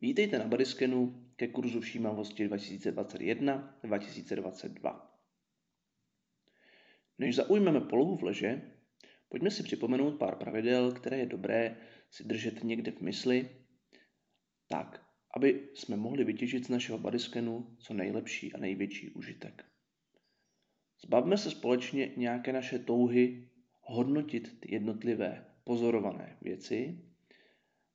Vítejte na Bodyskenu ke kurzu všímavosti 2021-2022. Než zaujmeme polohu v leže, pojďme si připomenout pár pravidel, které je dobré si držet někde v mysli, tak, aby jsme mohli vytěžit z našeho bodyskenu co nejlepší a největší užitek. Zbavme se společně nějaké naše touhy hodnotit ty jednotlivé pozorované věci.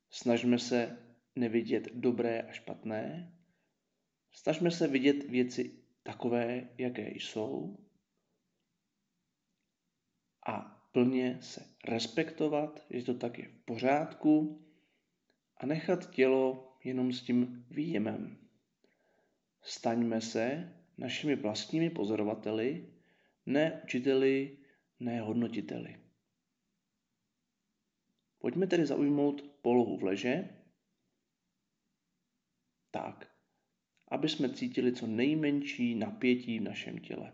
Snažme se nevidět dobré a špatné. Snažme se vidět věci takové, jaké jsou a plně se respektovat, že to tak je v pořádku a nechat tělo jenom s tím výjemem. Staňme se našimi vlastními pozorovateli, ne učiteli, ne hodnotiteli. Pojďme tedy zaujmout polohu v leže, tak, aby jsme cítili co nejmenší napětí v našem těle.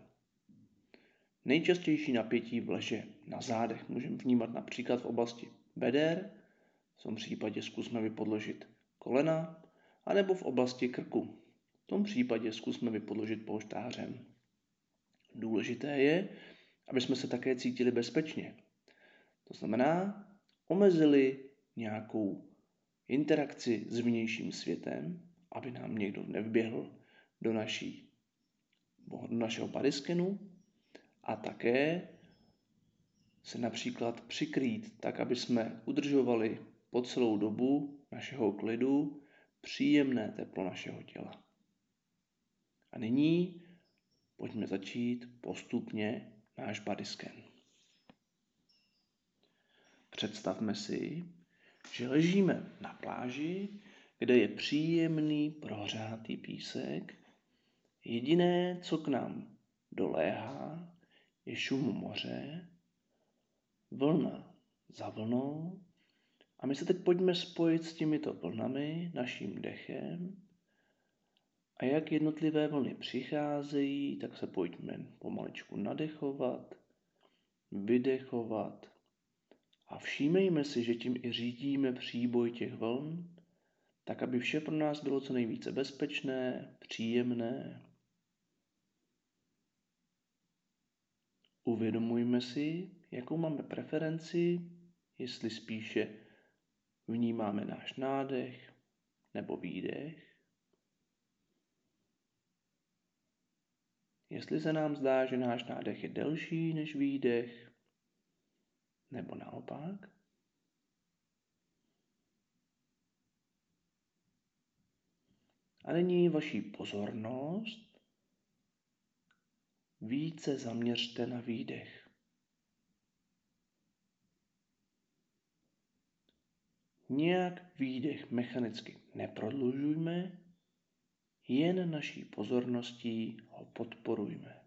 Nejčastější napětí v leže na zádech můžeme vnímat například v oblasti beder, v tom případě zkusme vypodložit kolena, anebo v oblasti krku. V tom případě zkusme vypodložit polštářem. Důležité je, aby jsme se také cítili bezpečně. To znamená, omezili nějakou interakci s vnějším světem, aby nám někdo nevběhl do, naší, do našeho pariskenu a také se například přikrýt tak, aby jsme udržovali po celou dobu našeho klidu příjemné teplo našeho těla. A nyní pojďme začít postupně náš body scan. Představme si, že ležíme na pláži, kde je příjemný prohřátý písek. Jediné, co k nám doléhá, je šum moře, vlna za vlnou. A my se teď pojďme spojit s těmito vlnami, naším dechem. A jak jednotlivé vlny přicházejí, tak se pojďme pomaličku nadechovat, vydechovat. A všímejme si, že tím i řídíme příboj těch vln, tak aby vše pro nás bylo co nejvíce bezpečné, příjemné. Uvědomujme si, jakou máme preferenci, jestli spíše vnímáme náš nádech nebo výdech. Jestli se nám zdá, že náš nádech je delší než výdech, nebo naopak. A nyní vaší pozornost více zaměřte na výdech. Nějak výdech mechanicky neprodlužujme, jen naší pozorností ho podporujme.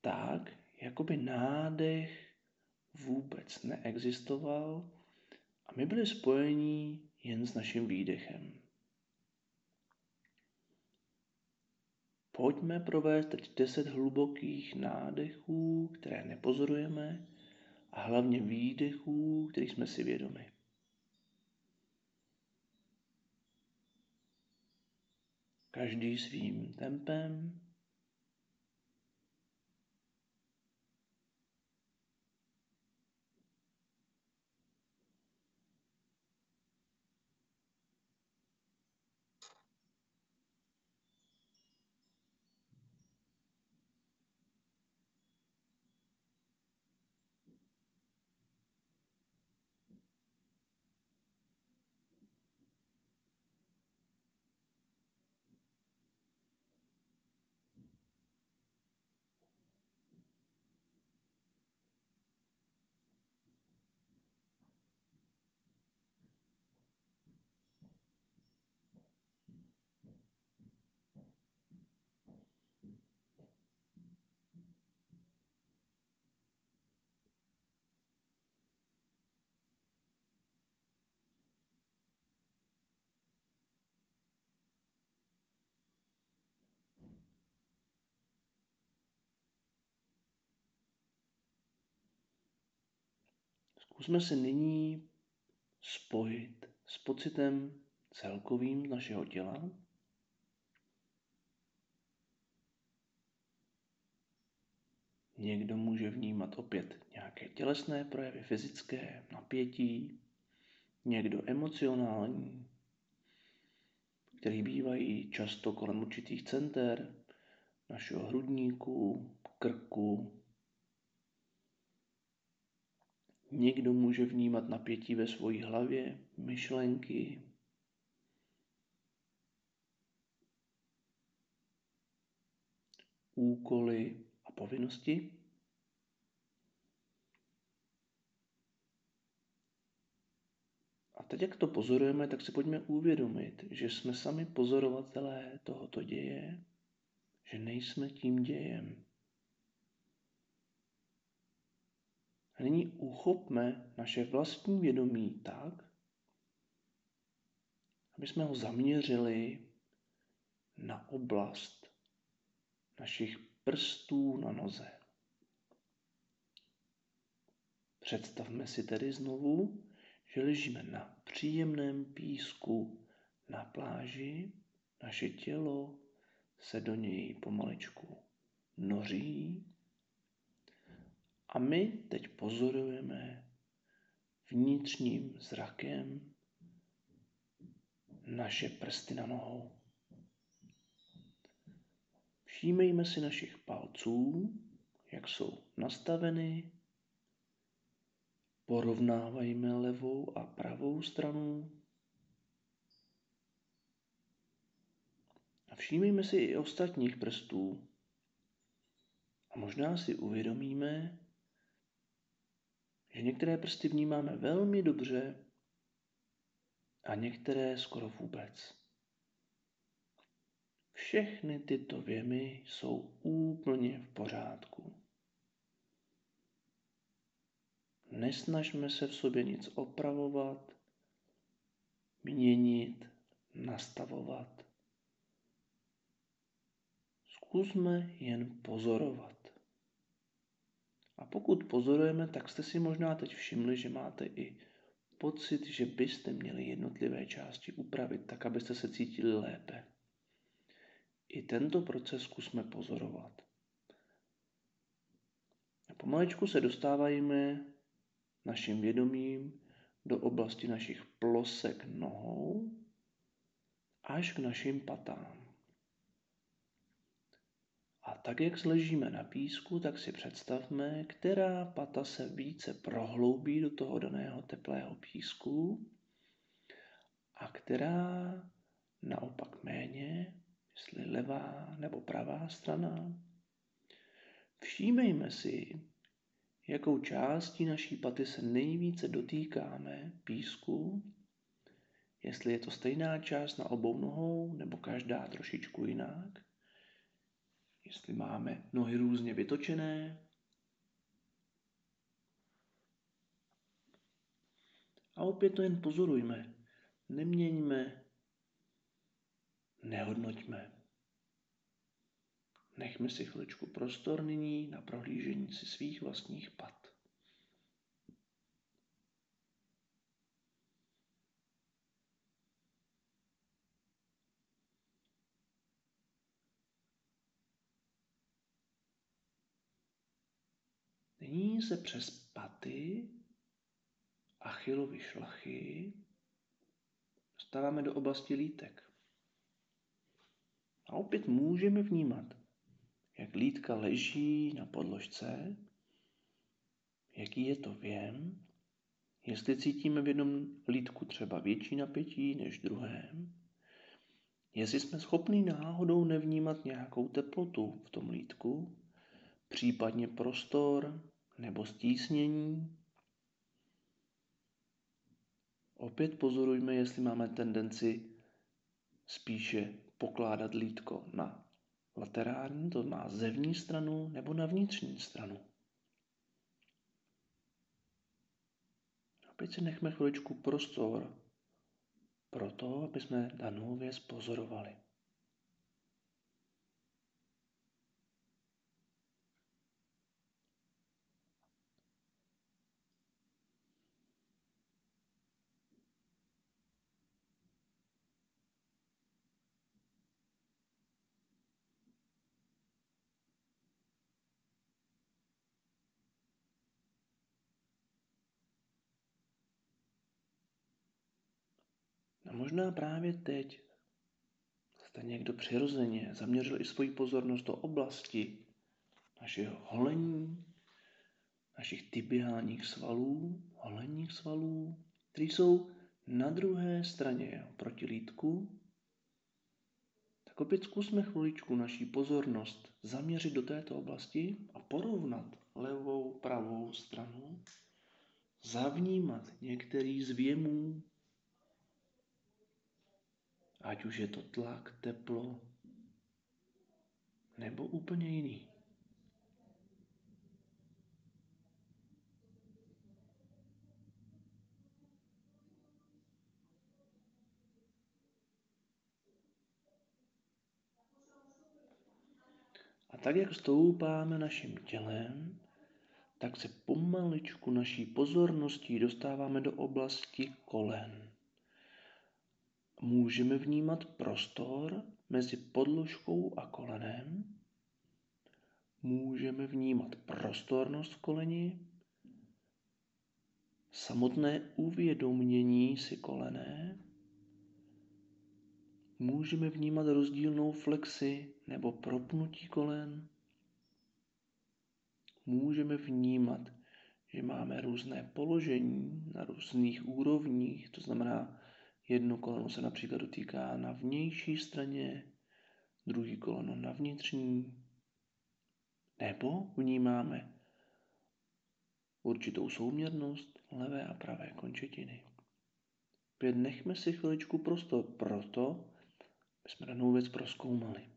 Tak, jako by nádech vůbec neexistoval a my byli spojení jen s naším výdechem. Pojďme provést teď deset hlubokých nádechů, které nepozorujeme, a hlavně výdechů, kterých jsme si vědomi. Každý svým tempem Zkusme se nyní spojit s pocitem celkovým našeho těla. Někdo může vnímat opět nějaké tělesné projevy, fyzické, napětí, někdo emocionální, který bývají často kolem určitých center našeho hrudníku, krku. Někdo může vnímat napětí ve své hlavě, myšlenky, úkoly a povinnosti. A teď, jak to pozorujeme, tak si pojďme uvědomit, že jsme sami pozorovatelé tohoto děje, že nejsme tím dějem. Nyní uchopme naše vlastní vědomí tak, aby jsme ho zaměřili na oblast našich prstů na noze. Představme si tedy znovu, že ležíme na příjemném písku na pláži, naše tělo se do něj pomaličku noří a my teď pozorujeme vnitřním zrakem naše prsty na nohou. Všímejme si našich palců, jak jsou nastaveny. Porovnávajme levou a pravou stranu. A všímejme si i ostatních prstů. A možná si uvědomíme, že některé prsty vnímáme velmi dobře a některé skoro vůbec. Všechny tyto věmy jsou úplně v pořádku. Nesnažme se v sobě nic opravovat, měnit, nastavovat. Zkusme jen pozorovat. A pokud pozorujeme, tak jste si možná teď všimli, že máte i pocit, že byste měli jednotlivé části upravit tak, abyste se cítili lépe. I tento proces zkusme pozorovat. A pomaličku se dostáváme naším vědomím do oblasti našich plosek nohou až k našim patám. Tak, jak ležíme na písku, tak si představme, která pata se více prohloubí do toho daného teplého písku a která naopak méně jestli levá nebo pravá strana. Všímejme si, jakou částí naší paty se nejvíce dotýkáme písku, jestli je to stejná část na obou nohou nebo každá trošičku jinak, jestli máme nohy různě vytočené. A opět to jen pozorujme. Neměňme nehodnoťme. Nechme si chviličku prostor nyní na prohlížení si svých vlastních pat. Nyní se přes paty Achillovy šlachy dostáváme do oblasti lítek. A opět můžeme vnímat, jak lítka leží na podložce, jaký je to věm, jestli cítíme v jednom lítku třeba větší napětí než v druhém, jestli jsme schopni náhodou nevnímat nějakou teplotu v tom lítku, případně prostor nebo stísnění. Opět pozorujme, jestli máme tendenci spíše pokládat lítko na laterální, to má zevní stranu, nebo na vnitřní stranu. Opět si nechme chviličku prostor pro to, aby jsme danou věc pozorovali. Možná právě teď jste někdo přirozeně zaměřil i svoji pozornost do oblasti našeho holení, našich tibiálních svalů, holenních svalů, které jsou na druhé straně proti lítku, tak opět zkusme chviličku naší pozornost zaměřit do této oblasti a porovnat levou, pravou stranu, zavnímat některý z věmů, ať už je to tlak, teplo, nebo úplně jiný. A tak, jak stoupáme naším tělem, tak se pomaličku naší pozorností dostáváme do oblasti kolen. Můžeme vnímat prostor mezi podložkou a kolenem. Můžeme vnímat prostornost v koleni, samotné uvědomění si kolené. Můžeme vnímat rozdílnou flexi nebo propnutí kolen. Můžeme vnímat, že máme různé položení na různých úrovních, to znamená, jedno koleno se například dotýká na vnější straně, druhý koleno na vnitřní, nebo vnímáme určitou souměrnost levé a pravé končetiny. Pět nechme si chviličku prostor proto, aby jsme danou věc proskoumali.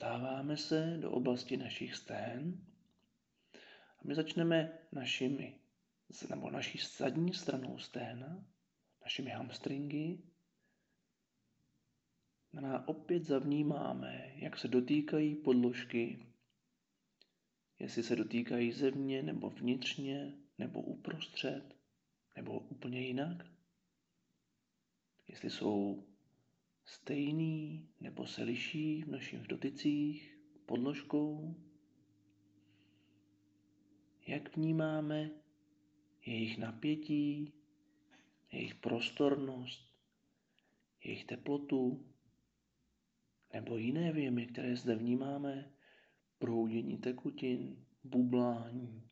Dostáváme se do oblasti našich stén a my začneme našimi, nebo naší zadní stranou sténa, našimi hamstringy. A opět zavnímáme, jak se dotýkají podložky, jestli se dotýkají zevně nebo vnitřně, nebo uprostřed, nebo úplně jinak. Jestli jsou stejný nebo se liší v našich dotycích podložkou? Jak vnímáme jejich napětí, jejich prostornost, jejich teplotu nebo jiné věmy, které zde vnímáme, proudění tekutin, bublání,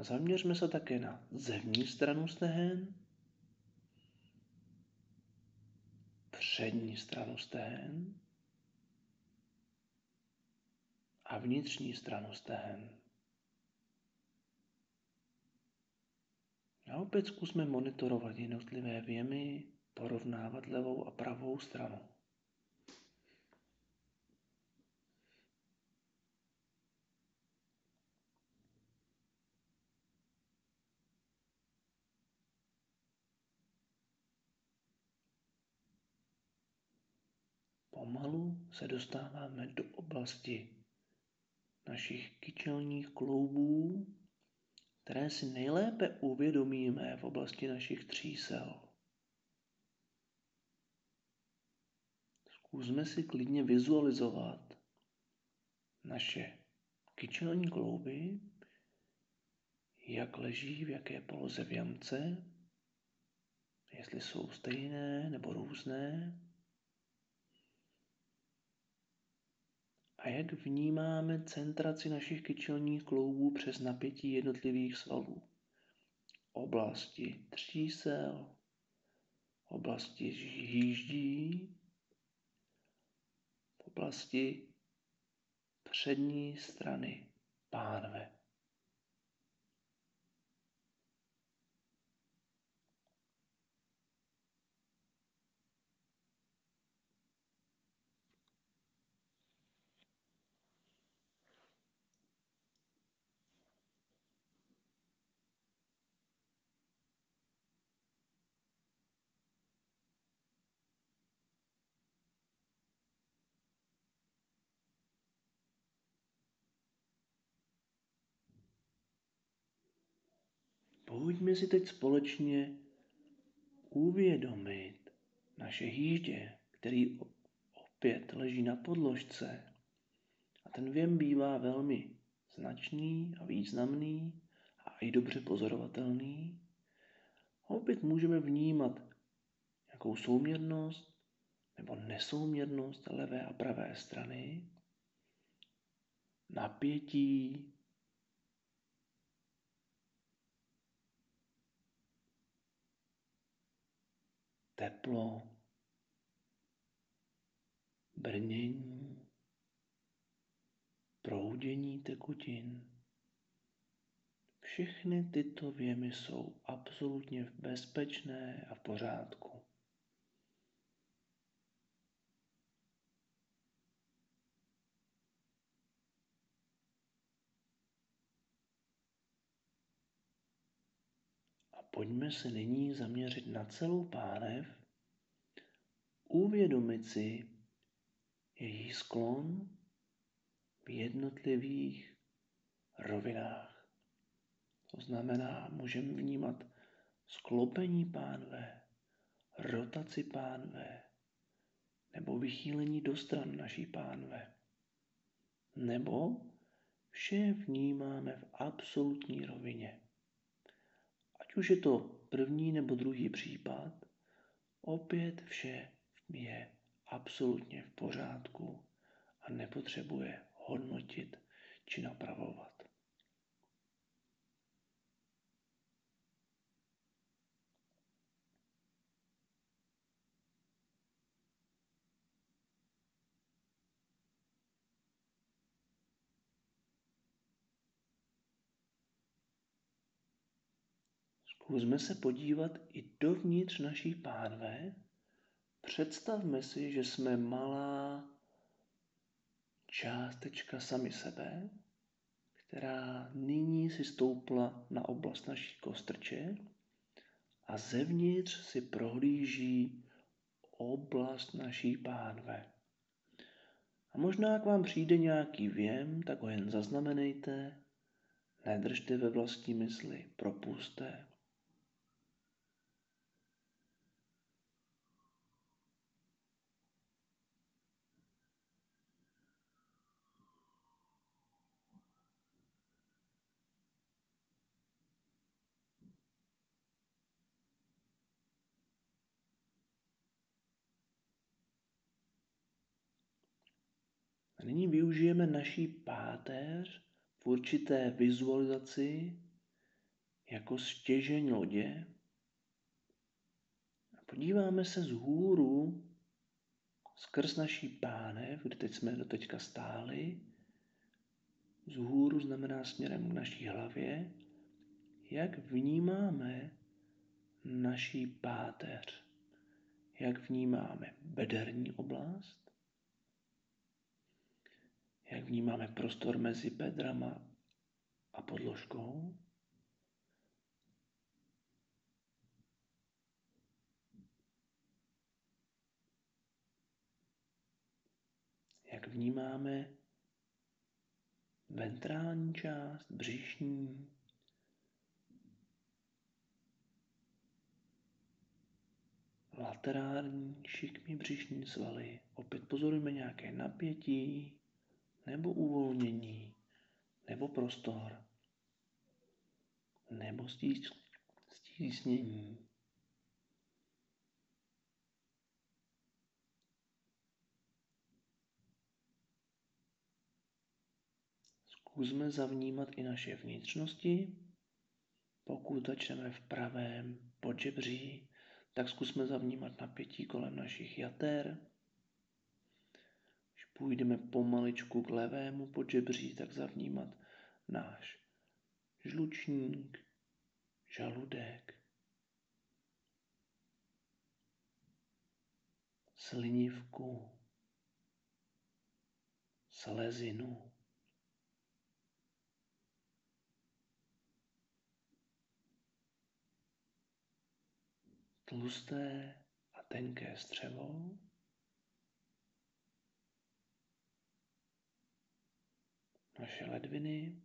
A zaměřme se také na zevní stranu stehen, přední stranu stehen a vnitřní stranu stehen. A opět zkusme monitorovat jednotlivé věmy, porovnávat levou a pravou stranu. Pomalu se dostáváme do oblasti našich kyčelních kloubů, které si nejlépe uvědomíme v oblasti našich třísel. Zkusme si klidně vizualizovat naše kyčelní klouby, jak leží, v jaké poloze v jamce, jestli jsou stejné nebo různé. A jak vnímáme centraci našich kyčelních kloubů přes napětí jednotlivých svalů. Oblasti třísel, oblasti jíždí, oblasti přední strany pánve. Pojďme si teď společně uvědomit naše hýždě, který opět leží na podložce. A ten věm bývá velmi značný a významný a i dobře pozorovatelný. A opět můžeme vnímat nějakou souměrnost nebo nesouměrnost levé a pravé strany, napětí, teplo, brnění, proudění tekutin. Všechny tyto věmy jsou absolutně bezpečné a v pořádku. A pojďme se nyní zaměřit na celou pánev, uvědomit si její sklon v jednotlivých rovinách. To znamená, můžeme vnímat sklopení pánve, rotaci pánve, nebo vychýlení do stran naší pánve. Nebo vše vnímáme v absolutní rovině. Ať už je to první nebo druhý případ, opět vše je absolutně v pořádku a nepotřebuje hodnotit či napravovat. Zkusme se podívat i dovnitř naší pánve. Představme si, že jsme malá částečka sami sebe, která nyní si stoupla na oblast naší kostrče a zevnitř si prohlíží oblast naší pánve. A možná, jak vám přijde nějaký věm, tak ho jen zaznamenejte, nedržte ve vlastní mysli, propuste. A nyní využijeme naší páteř v určité vizualizaci jako stěžeň lodě. A podíváme se z hůru skrz naší pánev, kde teď jsme doteďka stáli. Z hůru znamená směrem k naší hlavě, jak vnímáme naší páteř, jak vnímáme bederní oblast, jak vnímáme prostor mezi bedrama a podložkou. Jak vnímáme ventrální část, břišní, laterální, šikmý břišní svaly. Opět pozorujeme nějaké napětí, nebo uvolnění, nebo prostor, nebo stísnění. Zkusme zavnímat i naše vnitřnosti. Pokud začneme v pravém podžebří, tak zkusme zavnímat napětí kolem našich jater, půjdeme pomaličku k levému podžebří, tak zavnímat náš žlučník, žaludek, slinivku, slezinu. Tlusté a tenké střevo. naše ledviny,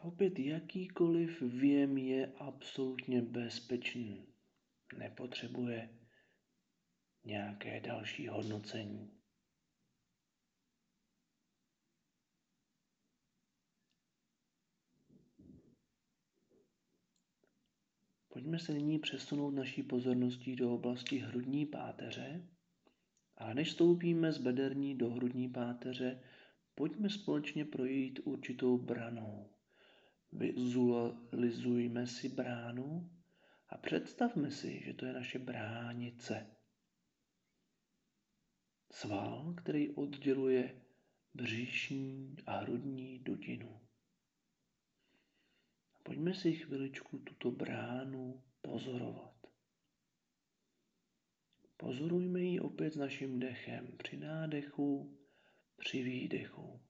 A opět jakýkoliv věm je absolutně bezpečný. Nepotřebuje nějaké další hodnocení. Pojďme se nyní přesunout naší pozorností do oblasti hrudní páteře. A než stoupíme z bederní do hrudní páteře, pojďme společně projít určitou branou. Vizualizujme si bránu a představme si, že to je naše bránice. Sval, který odděluje břišní a hrudní dutinu. Pojďme si chviličku tuto bránu pozorovat. Pozorujme ji opět s naším dechem při nádechu, při výdechu.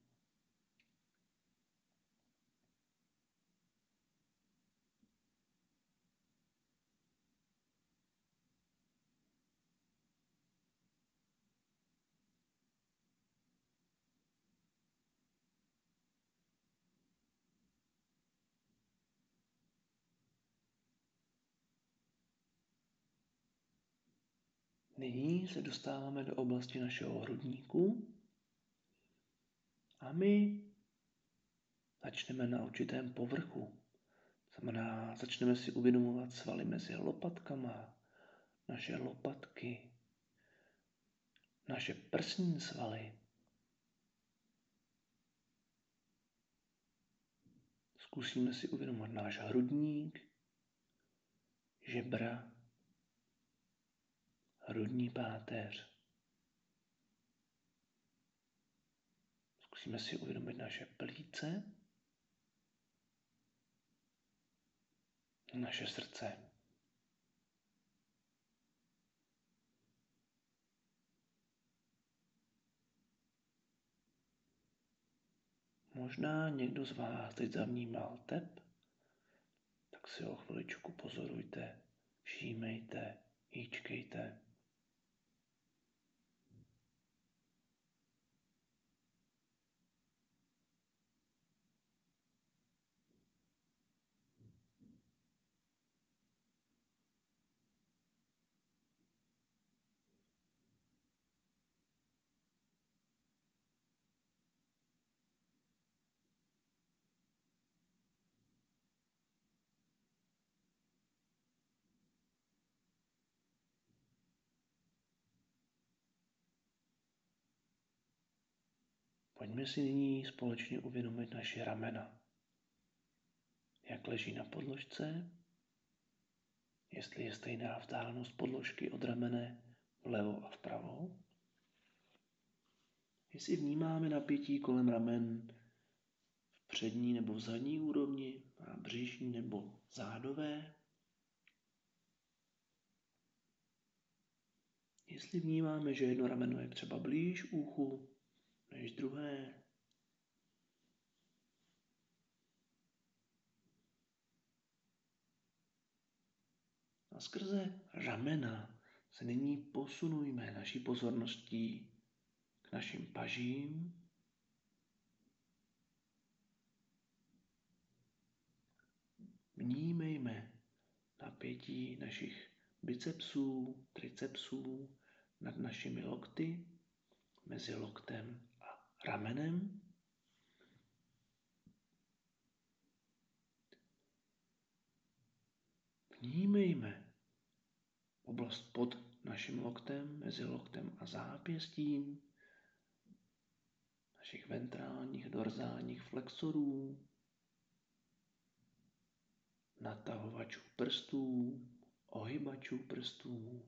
Nyní se dostáváme do oblasti našeho hrudníku a my začneme na určitém povrchu. Znamená, začneme si uvědomovat svaly mezi lopatkama, naše lopatky, naše prsní svaly. Zkusíme si uvědomovat náš hrudník, žebra, hrudní páteř. Zkusíme si uvědomit naše plíce, naše srdce. Možná někdo z vás teď zavnímal tep, tak si ho chviličku pozorujte, všímejte, hýčkejte. Pojďme si nyní společně uvědomit naše ramena. Jak leží na podložce, jestli je stejná vzdálenost podložky od ramene vlevo a vpravo. Jestli vnímáme napětí kolem ramen v přední nebo v zadní úrovni, a břišní nebo zádové. Jestli vnímáme, že jedno rameno je třeba blíž uchu než druhé. A skrze ramena se nyní posunujme naší pozorností k našim pažím, Vnímejme napětí našich bicepsů, tricepsů nad našimi lokty, mezi loktem ramenem. Vnímejme oblast pod naším loktem, mezi loktem a zápěstím, našich ventrálních, dorzálních flexorů, natahovačů prstů, ohybačů prstů.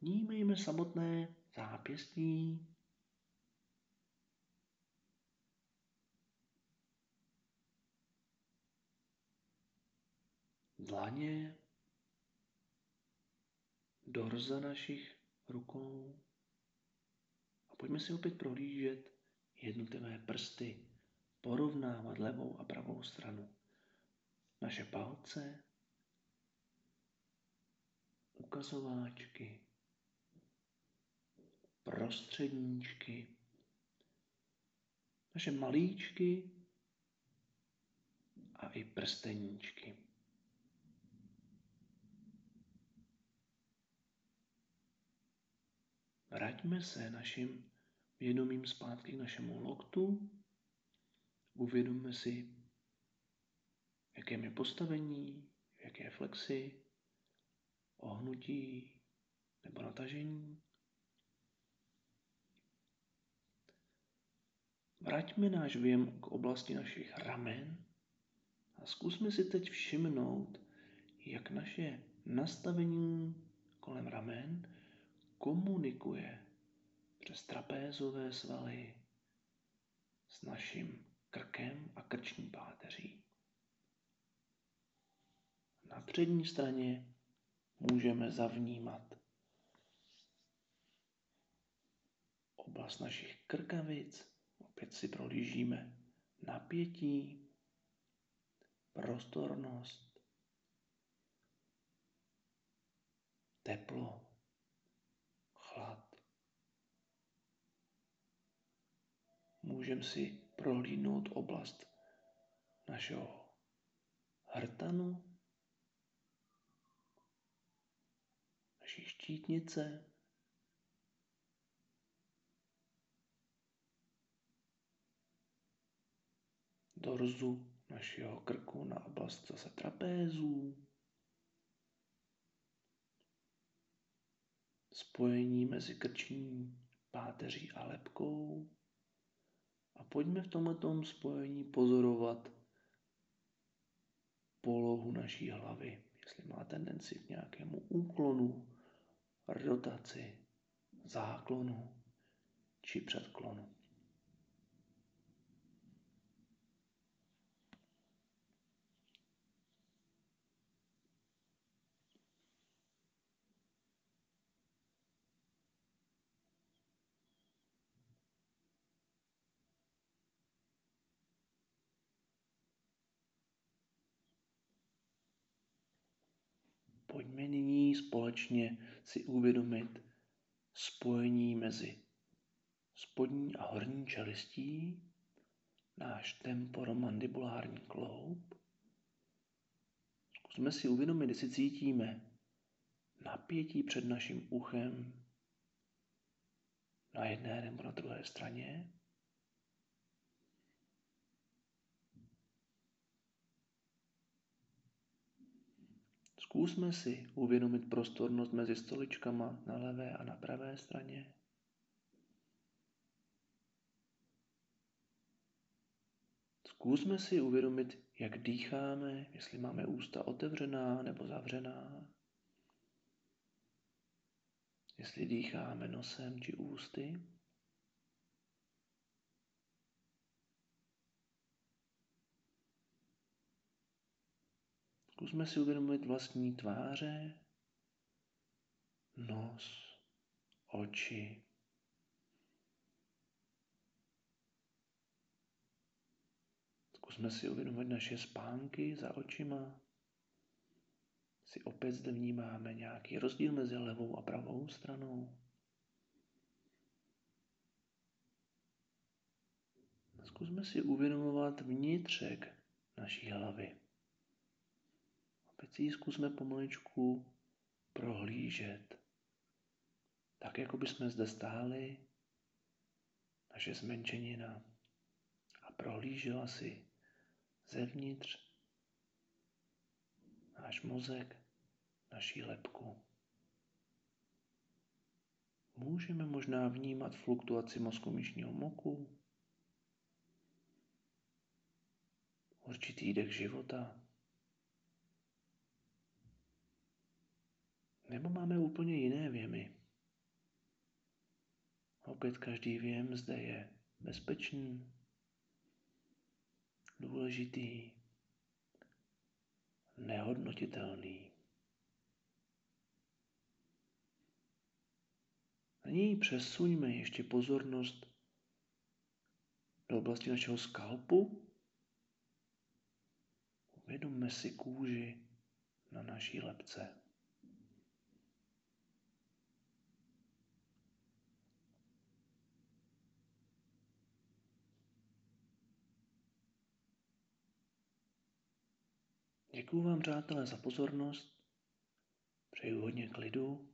Vnímejme samotné zápěstí, dlaně, dorza našich rukou. A pojďme si opět prohlížet jednotlivé prsty, porovnávat levou a pravou stranu. Naše palce, ukazováčky, prostředníčky, naše malíčky a i prsteníčky. Vraťme se naším vědomím zpátky k našemu loktu. Uvědomme si, v jakém je postavení, v jaké flexi, ohnutí nebo natažení. Vraťme náš věm k oblasti našich ramen a zkusme si teď všimnout, jak naše nastavení kolem ramen komunikuje přes trapézové svaly s naším krkem a krční páteří. Na přední straně můžeme zavnímat oblast našich krkavic, opět si prolížíme napětí, prostornost, teplo, chlad. Můžeme si prohlídnout oblast našeho hrtanu, naší štítnice, dorzu našeho krku na oblast zase trapézů, spojení mezi krční páteří a lepkou. A pojďme v tomto spojení pozorovat polohu naší hlavy, jestli má tendenci k nějakému úklonu, rotaci, záklonu či předklonu. Pojďme nyní společně si uvědomit spojení mezi spodní a horní čelistí, náš temporomandibulární kloub. Zkusme si uvědomit, jestli cítíme napětí před naším uchem na jedné nebo na druhé straně. Zkusme si uvědomit prostornost mezi stoličkama na levé a na pravé straně. Zkusme si uvědomit, jak dýcháme, jestli máme ústa otevřená nebo zavřená. Jestli dýcháme nosem či ústy. Zkusme si uvědomit vlastní tváře, nos, oči. Zkusme si uvědomit naše spánky za očima. Si opět zde vnímáme nějaký rozdíl mezi levou a pravou stranou. Zkusme si uvědomovat vnitřek naší hlavy. Teď si ji zkusme pomaličku prohlížet. Tak, jako bychom zde stáli, naše zmenšenina a prohlížela si zevnitř náš mozek, naší lepku. Můžeme možná vnímat fluktuaci mozku myšního moku, určitý dech života, Nebo máme úplně jiné věmy. Opět každý věm zde je bezpečný, důležitý, nehodnotitelný. Nyní přesuňme ještě pozornost do oblasti našeho skalpu. Uvědomme si kůži na naší lepce. Děkuji vám, přátelé, za pozornost. Přeju hodně klidu.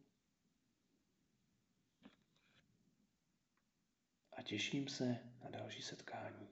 A těším se na další setkání.